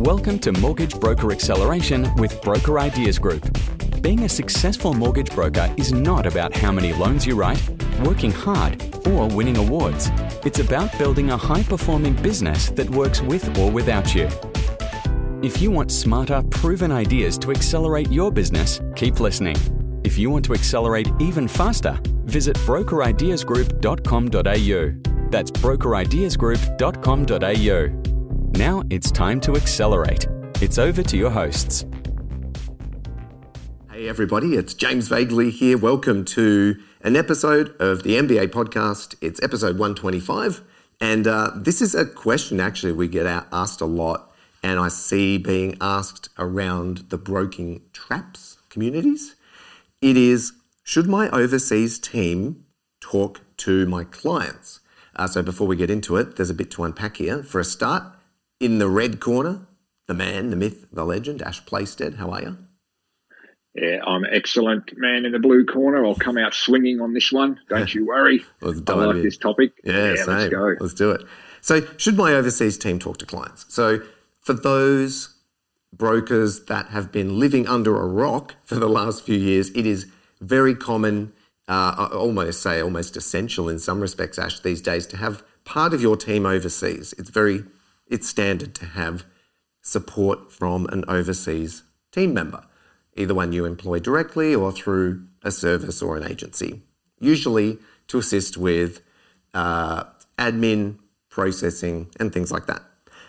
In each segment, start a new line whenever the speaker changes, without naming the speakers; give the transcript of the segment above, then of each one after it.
Welcome to Mortgage Broker Acceleration with Broker Ideas Group. Being a successful mortgage broker is not about how many loans you write, working hard, or winning awards. It's about building a high performing business that works with or without you. If you want smarter, proven ideas to accelerate your business, keep listening. If you want to accelerate even faster, visit brokerideasgroup.com.au. That's brokerideasgroup.com.au. Now it's time to accelerate. It's over to your hosts.
Hey, everybody, it's James Vagley here. Welcome to an episode of the MBA podcast. It's episode 125. And uh, this is a question actually we get asked a lot, and I see being asked around the broking traps communities. It is Should my overseas team talk to my clients? Uh, so before we get into it, there's a bit to unpack here. For a start, in the red corner, the man, the myth, the legend, Ash Playstead. How are you?
Yeah, I'm excellent, man. In the blue corner, I'll come out swinging on this one. Don't you worry. I like this topic.
Yeah, yeah let's go. Let's do it. So, should my overseas team talk to clients? So, for those brokers that have been living under a rock for the last few years, it is very common, uh, I almost say almost essential in some respects, Ash, these days to have part of your team overseas. It's very it's standard to have support from an overseas team member, either one you employ directly or through a service or an agency, usually to assist with uh, admin, processing, and things like that.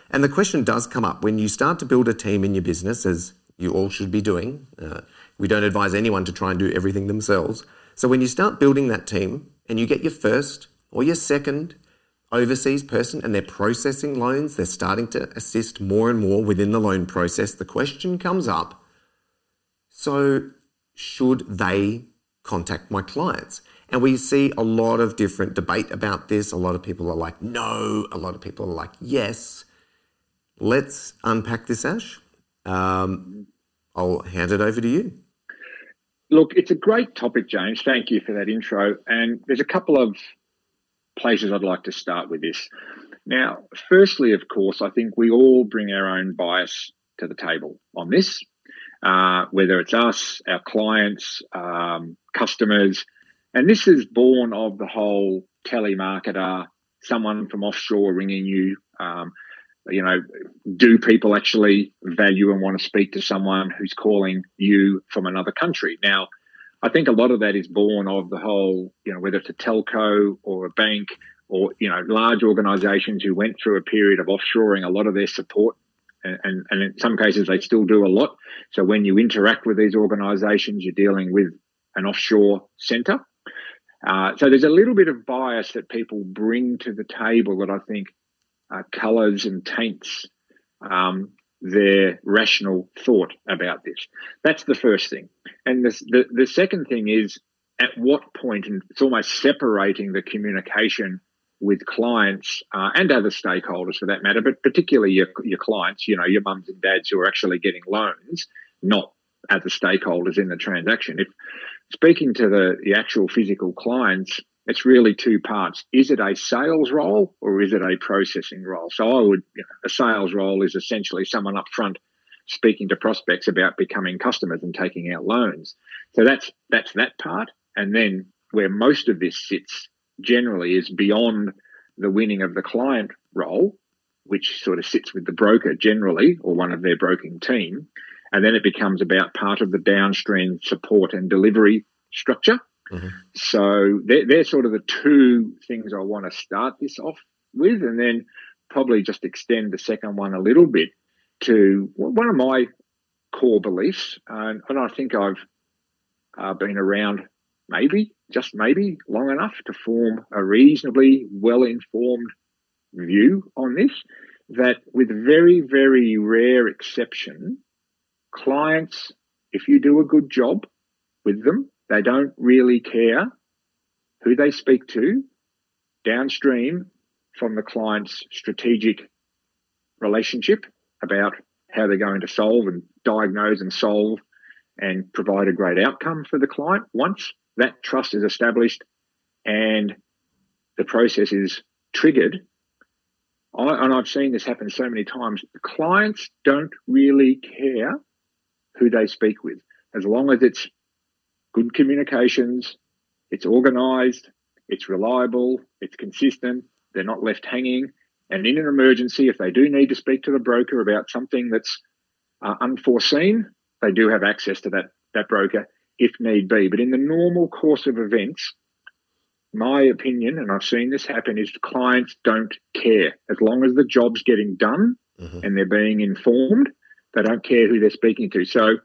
And the question does come up when you start to build a team in your business, as you all should be doing. Uh, we don't advise anyone to try and do everything themselves. So when you start building that team and you get your first or your second overseas person and they're processing loans, they're starting to assist more and more within the loan process, the question comes up so, should they contact my clients? And we see a lot of different debate about this. A lot of people are like, no. A lot of people are like, yes. Let's unpack this, Ash. Um, I'll hand it over to you.
Look, it's a great topic, James. Thank you for that intro. And there's a couple of places I'd like to start with this. Now, firstly, of course, I think we all bring our own bias to the table on this, uh, whether it's us, our clients, um, customers. And this is born of the whole telemarketer, someone from offshore ringing you. Um, you know, do people actually value and want to speak to someone who's calling you from another country? Now, I think a lot of that is born of the whole, you know, whether it's a telco or a bank or, you know, large organizations who went through a period of offshoring a lot of their support. And, and, and in some cases, they still do a lot. So when you interact with these organizations, you're dealing with an offshore center. Uh, so there's a little bit of bias that people bring to the table that I think uh, colors and taints um, their rational thought about this. That's the first thing. And the, the, the second thing is at what point, and it's almost separating the communication with clients uh, and other stakeholders for that matter, but particularly your, your clients, you know, your mums and dads who are actually getting loans, not other stakeholders in the transaction. If speaking to the, the actual physical clients, it's really two parts. Is it a sales role or is it a processing role? So I would, you know, a sales role is essentially someone up front speaking to prospects about becoming customers and taking out loans. So that's that's that part. And then where most of this sits generally is beyond the winning of the client role, which sort of sits with the broker generally or one of their broking team. And then it becomes about part of the downstream support and delivery structure. Mm-hmm. So they're, they're sort of the two things I want to start this off with, and then probably just extend the second one a little bit to one of my core beliefs. and I think I've uh, been around maybe, just maybe, long enough to form a reasonably well informed view on this that, with very, very rare exception, clients, if you do a good job with them, they don't really care who they speak to downstream from the client's strategic relationship about how they're going to solve and diagnose and solve and provide a great outcome for the client. Once that trust is established and the process is triggered, I, and I've seen this happen so many times. Clients don't really care who they speak with, as long as it's good communications, it's organised, it's reliable, it's consistent, they're not left hanging. And in an emergency, if they do need to speak to the broker about something that's uh, unforeseen, they do have access to that, that broker if need be. But in the normal course of events, my opinion, and I've seen this happen, is clients don't care. As long as the job's getting done mm-hmm. and they're being informed, they don't care who they're speaking to. So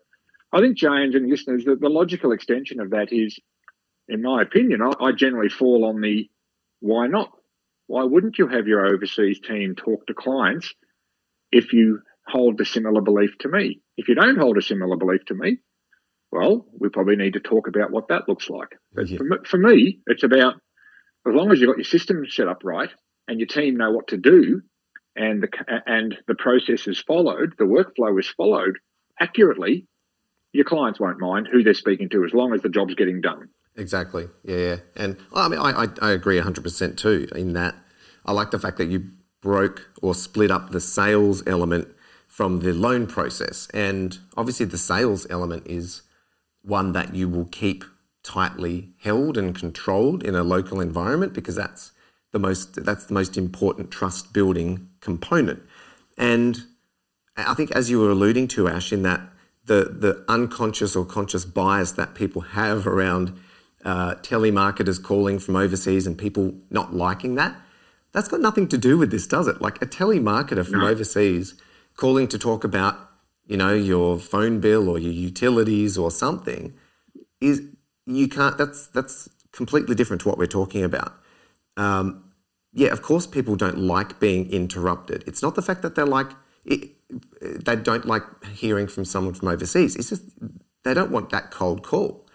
I think, James and listeners, the, the logical extension of that is, in my opinion, I, I generally fall on the why not? Why wouldn't you have your overseas team talk to clients if you hold a similar belief to me? If you don't hold a similar belief to me, well, we probably need to talk about what that looks like. But yeah. for, for me, it's about as long as you've got your system set up right and your team know what to do, and the and the process is followed, the workflow is followed accurately, your clients won't mind who they're speaking to as long as the job's getting done.
Exactly. Yeah. And I mean, I, I, I agree 100% too in that. I like the fact that you broke or split up the sales element from the loan process. And obviously, the sales element is one that you will keep tightly held and controlled in a local environment because that's the most that's the most important trust building component. And I think as you were alluding to Ash in that the the unconscious or conscious bias that people have around uh, telemarketers calling from overseas and people not liking that that's got nothing to do with this, does it? Like a telemarketer from no. overseas calling to talk about you know, your phone bill or your utilities or something, is you can't. That's that's completely different to what we're talking about. Um, yeah, of course, people don't like being interrupted. It's not the fact that they're like it, they don't like hearing from someone from overseas. It's just they don't want that cold call.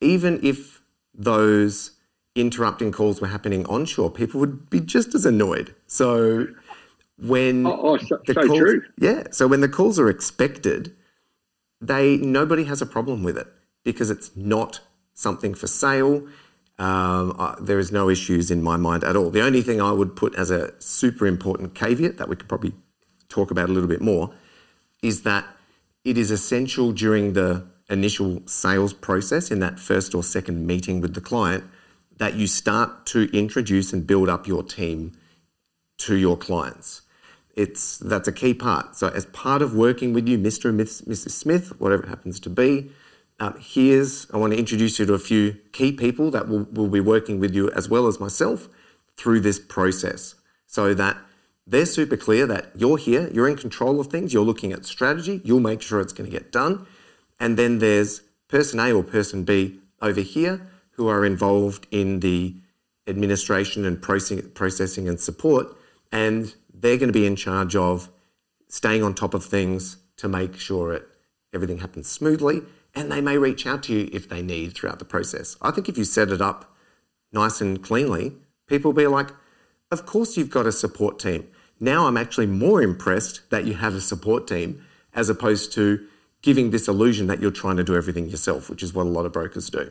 Even if those interrupting calls were happening onshore, people would be just as annoyed. So when
oh, oh so, the so calls, true.
Yeah, so when the calls are expected, they nobody has a problem with it because it's not something for sale. Um, uh, there is no issues in my mind at all. The only thing I would put as a super important caveat that we could probably talk about a little bit more is that it is essential during the initial sales process in that first or second meeting with the client that you start to introduce and build up your team to your clients it's that's a key part. So, as part of working with you, Mr. and Mrs. Smith, whatever it happens to be, uh, here's I want to introduce you to a few key people that will, will be working with you as well as myself through this process, so that they're super clear that you're here, you're in control of things, you're looking at strategy, you'll make sure it's going to get done, and then there's person A or person B over here who are involved in the administration and processing and support, and they're going to be in charge of staying on top of things to make sure it everything happens smoothly and they may reach out to you if they need throughout the process. I think if you set it up nice and cleanly, people will be like, of course you've got a support team. Now I'm actually more impressed that you have a support team as opposed to giving this illusion that you're trying to do everything yourself, which is what a lot of brokers do.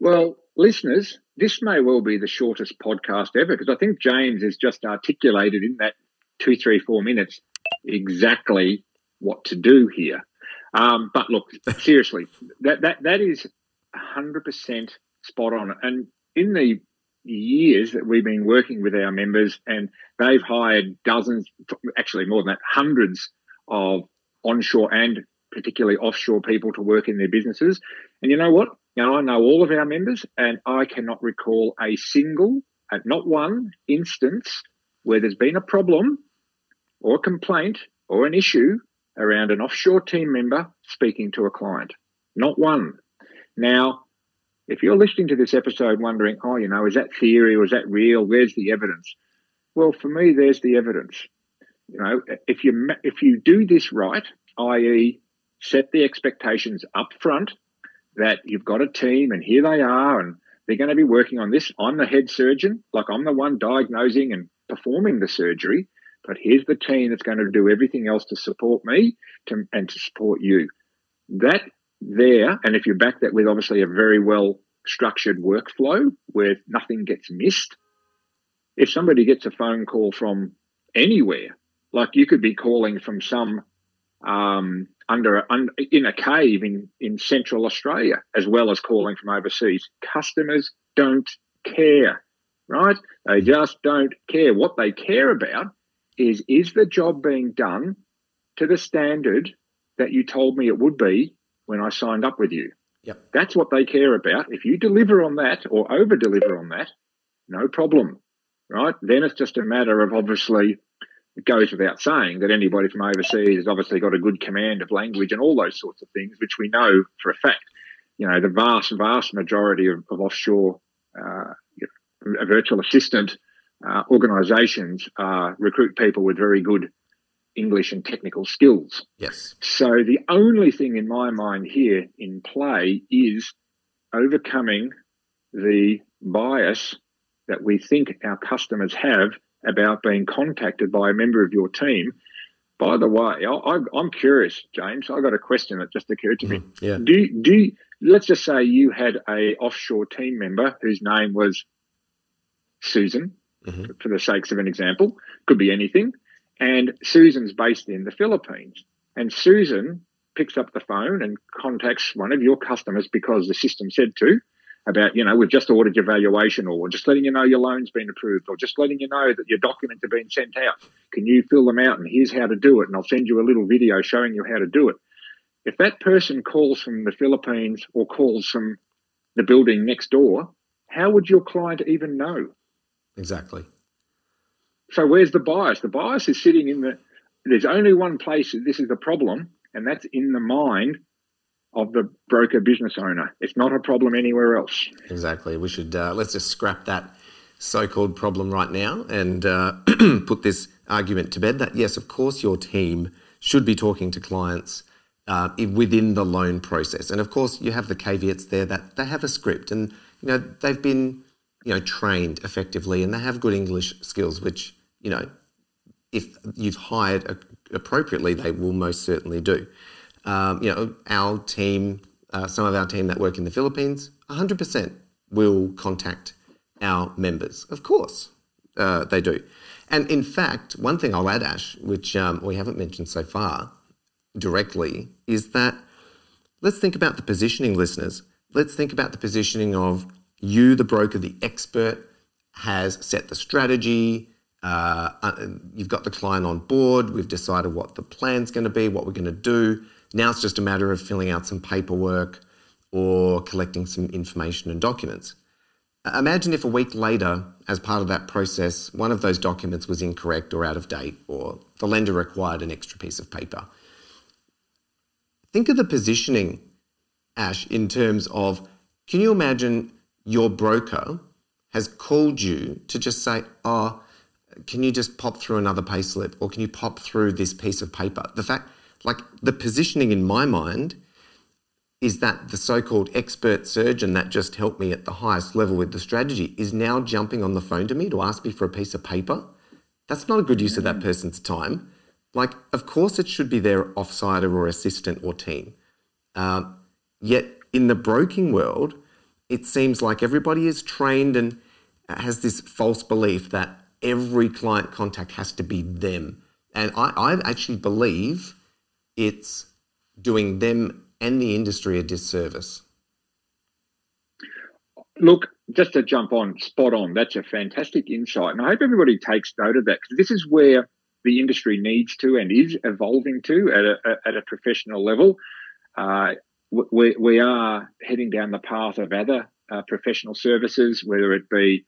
Well, listeners, this may well be the shortest podcast ever because I think James has just articulated in that two, three, four minutes exactly what to do here. Um, but look, seriously, that that that is hundred percent spot on. And in the years that we've been working with our members, and they've hired dozens, actually more than that, hundreds of onshore and particularly offshore people to work in their businesses. And you know what? Now, I know all of our members, and I cannot recall a single, uh, not one instance where there's been a problem or a complaint or an issue around an offshore team member speaking to a client. Not one. Now, if you're listening to this episode wondering, oh, you know, is that theory or is that real? Where's the evidence? Well, for me, there's the evidence. You know, if you if you do this right, i.e., set the expectations up front that you've got a team and here they are and they're going to be working on this. I'm the head surgeon, like I'm the one diagnosing and performing the surgery, but here's the team that's going to do everything else to support me to, and to support you. That there, and if you back that with obviously a very well structured workflow where nothing gets missed, if somebody gets a phone call from anywhere, like you could be calling from some um, under, under in a cave in in Central Australia, as well as calling from overseas. Customers don't care, right? They just don't care. What they care about is is the job being done to the standard that you told me it would be when I signed up with you.
Yep.
That's what they care about. If you deliver on that or over deliver on that, no problem, right? Then it's just a matter of obviously, it goes without saying that anybody from overseas has obviously got a good command of language and all those sorts of things, which we know for a fact. You know, the vast, vast majority of, of offshore uh, virtual assistant uh, organisations uh, recruit people with very good English and technical skills.
Yes.
So the only thing in my mind here in play is overcoming the bias that we think our customers have about being contacted by a member of your team. By the way, I, am curious, James. I got a question that just occurred to me.
Mm, yeah.
Do do let's just say you had a offshore team member whose name was Susan, mm-hmm. for the sakes of an example, could be anything. And Susan's based in the Philippines. And Susan picks up the phone and contacts one of your customers because the system said to about, you know, we've just ordered your valuation or just letting you know your loan's been approved or just letting you know that your documents are being sent out. Can you fill them out? And here's how to do it. And I'll send you a little video showing you how to do it. If that person calls from the Philippines or calls from the building next door, how would your client even know?
Exactly.
So where's the bias? The bias is sitting in the. There's only one place this is the problem, and that's in the mind of the broker business owner. It's not a problem anywhere else.
Exactly. We should uh, let's just scrap that so-called problem right now and uh, put this argument to bed. That yes, of course, your team should be talking to clients uh, within the loan process, and of course, you have the caveats there that they have a script and you know they've been you know trained effectively and they have good English skills, which you know, if you've hired appropriately, they will most certainly do. Um, you know, our team, uh, some of our team that work in the Philippines, 100% will contact our members. Of course, uh, they do. And in fact, one thing I'll add, Ash, which um, we haven't mentioned so far directly, is that let's think about the positioning, listeners. Let's think about the positioning of you, the broker, the expert, has set the strategy, uh, uh, you've got the client on board. We've decided what the plan's going to be, what we're going to do. Now it's just a matter of filling out some paperwork or collecting some information and documents. Uh, imagine if a week later, as part of that process, one of those documents was incorrect or out of date, or the lender required an extra piece of paper. Think of the positioning, Ash, in terms of can you imagine your broker has called you to just say, oh, can you just pop through another payslip or can you pop through this piece of paper? The fact, like the positioning in my mind is that the so-called expert surgeon that just helped me at the highest level with the strategy is now jumping on the phone to me to ask me for a piece of paper. That's not a good use of that mm. person's time. Like, of course, it should be their offsider or assistant or team. Uh, yet in the broking world, it seems like everybody is trained and has this false belief that every client contact has to be them. And I, I actually believe it's doing them and the industry a disservice.
Look, just to jump on, spot on. That's a fantastic insight. And I hope everybody takes note of that because this is where the industry needs to and is evolving to at a, at a professional level. Uh, we, we are heading down the path of other uh, professional services, whether it be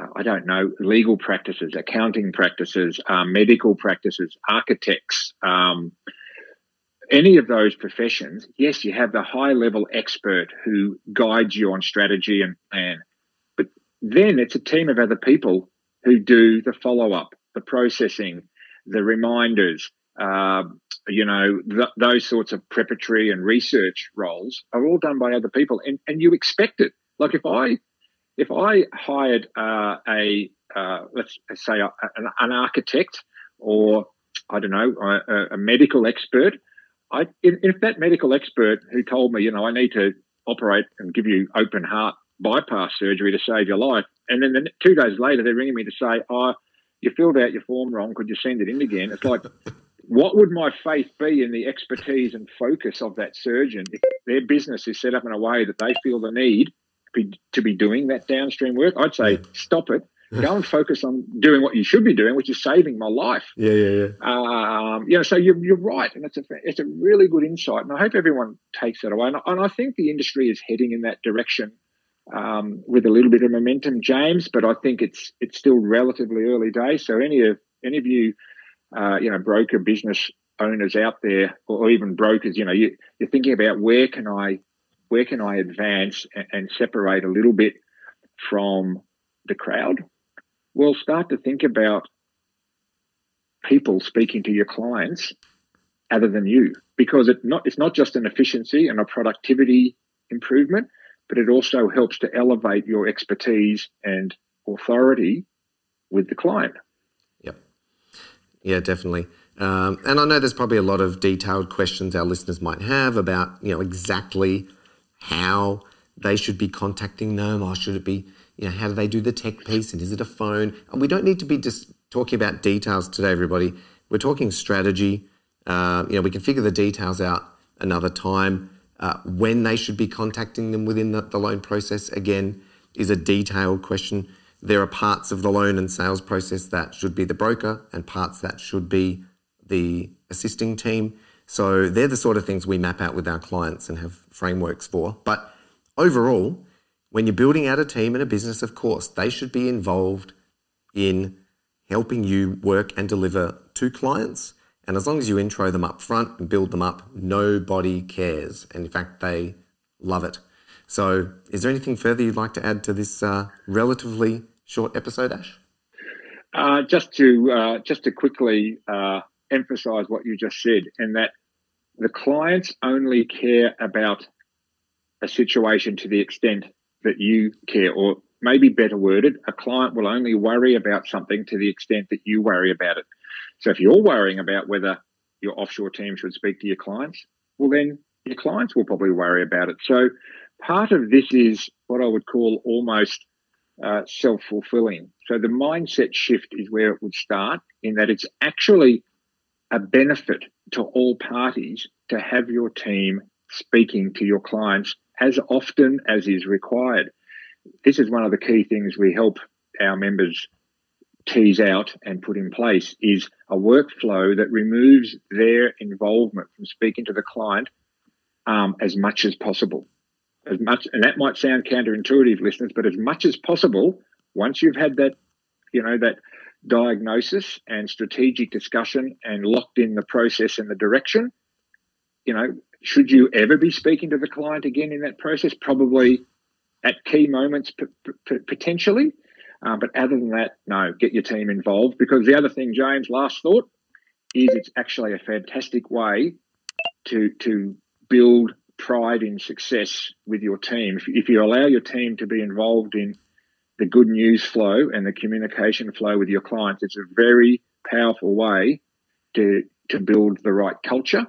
uh, I don't know, legal practices, accounting practices, uh, medical practices, architects, um, any of those professions, yes, you have the high level expert who guides you on strategy and plan. But then it's a team of other people who do the follow up, the processing, the reminders, uh, you know, th- those sorts of preparatory and research roles are all done by other people. And, and you expect it. Like if I if I hired uh, a uh, let's say a, an, an, architect or I don't know a, a medical expert, I if, if, that medical expert who told me you know I need to operate and give you open heart bypass surgery to save your life. And then the, two days later, they're ringing me to say, oh, you filled out your form wrong. Could you send it in again? It's like, what would my faith be in the expertise and focus of that surgeon if their business is set up in a way that they feel the need to be doing that downstream work? I'd say stop it. Go and focus on doing what you should be doing, which is saving my life.
Yeah, yeah, yeah.
Um, you know, so you're, you're right, and it's a it's a really good insight, and I hope everyone takes that away. And I, and I think the industry is heading in that direction um, with a little bit of momentum, James. But I think it's it's still relatively early days. So any of any of you, uh, you know, broker business owners out there, or even brokers, you know, you, you're thinking about where can I where can I advance and, separate a little bit from the crowd? Well, start to think about people speaking to your clients other than you because it not, it's not just an efficiency and a productivity improvement, but it also helps to elevate your expertise and authority with the client.
Yep. Yeah, definitely. Um, and I know there's probably a lot of detailed questions our listeners might have about, you know, exactly how they should be contacting them or should it be, you know, how do they do the tech piece and is it a phone? And we don't need to be just talking about details today, everybody. We're talking strategy. Uh, you know, we can figure the details out another time. Uh, when they should be contacting them within the, the loan process, again, is a detailed question. There are parts of the loan and sales process that should be the broker and parts that should be the assisting team. So they're the sort of things we map out with our clients and have frameworks for. But overall, when you're building out a team and a business, of course, they should be involved in helping you work and deliver to clients and as long as you intro them up front and build them up, nobody cares. And in fact, they love it. So, is there anything further you'd like to add to this uh, relatively short episode, Ash?
Uh, just to uh, just to quickly emphasise what you just said, and that the clients only care about a situation to the extent that you care, or maybe better worded, a client will only worry about something to the extent that you worry about it. So if you're worrying about whether your offshore team should speak to your clients, well, then your clients will probably worry about it. So part of this is what I would call almost uh, self fulfilling. So the mindset shift is where it would start, in that it's actually a benefit to all parties to have your team speaking to your clients as often as is required. This is one of the key things we help our members tease out and put in place is a workflow that removes their involvement from speaking to the client um, as much as possible. As much, and that might sound counterintuitive, listeners, but as much as possible, once you've had that, you know, that diagnosis and strategic discussion and locked in the process and the direction, you know, should you ever be speaking to the client again in that process? Probably at key moments, p- p- potentially. Um, but other than that, no, get your team involved because the other thing, James, last thought, is it's actually a fantastic way to to build pride in success with your team. If, if you allow your team to be involved in the good news flow and the communication flow with your clients, it's a very powerful way to to build the right culture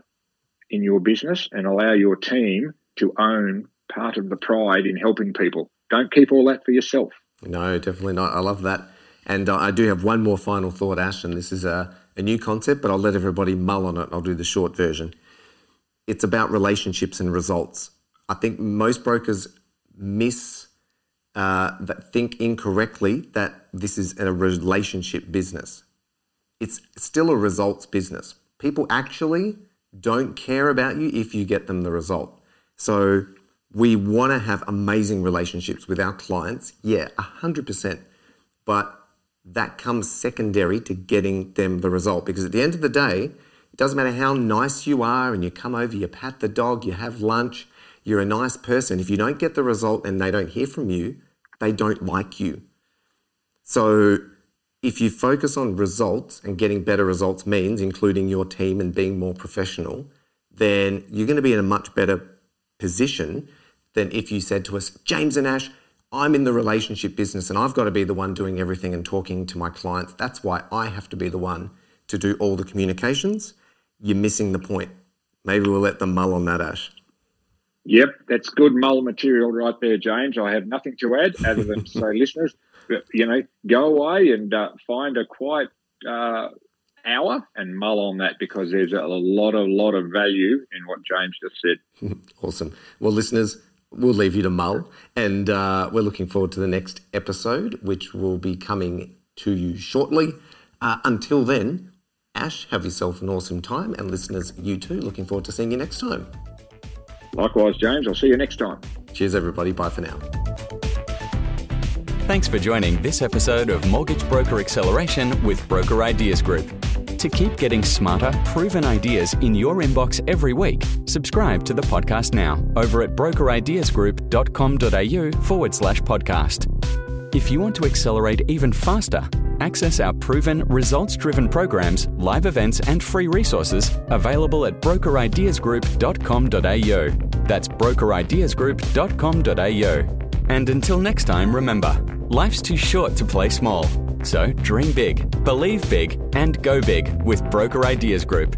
in your business and allow your team to own part of the pride in helping people. Don't keep all that for yourself.
No, definitely not. I love that. And uh, I do have one more final thought, Ash, and this is a, a new concept, but I'll let everybody mull on it. I'll do the short version. It's about relationships and results. I think most brokers miss uh, that think incorrectly that this is a relationship business. It's still a results business. People actually don't care about you if you get them the result. So we want to have amazing relationships with our clients. Yeah, 100%. But that comes secondary to getting them the result because at the end of the day, it doesn't matter how nice you are and you come over, you pat the dog, you have lunch, you're a nice person. If you don't get the result and they don't hear from you, they don't like you. So if you focus on results and getting better results means including your team and being more professional, then you're going to be in a much better position than if you said to us, James and Ash, I'm in the relationship business and I've got to be the one doing everything and talking to my clients. That's why I have to be the one to do all the communications. You're missing the point. Maybe we'll let them mull on that, Ash.
Yep, that's good mull material right there, James. I have nothing to add other than to say, listeners, you know, go away and uh, find a quiet uh, hour and mull on that because there's a lot, a lot of value in what James just said.
awesome. Well, listeners, we'll leave you to mull, and uh, we're looking forward to the next episode, which will be coming to you shortly. Uh, until then, Ash, have yourself an awesome time, and listeners, you too. Looking forward to seeing you next time.
Likewise, James. I'll see you next time.
Cheers, everybody. Bye for now.
Thanks for joining this episode of Mortgage Broker Acceleration with Broker Ideas Group. To keep getting smarter, proven ideas in your inbox every week, subscribe to the podcast now over at brokerideasgroup.com.au forward slash podcast. If you want to accelerate even faster, access our proven, results driven programs, live events, and free resources available at brokerideasgroup.com.au. That's brokerideasgroup.com.au. And until next time, remember life's too short to play small. So dream big, believe big, and go big with Broker Ideas Group.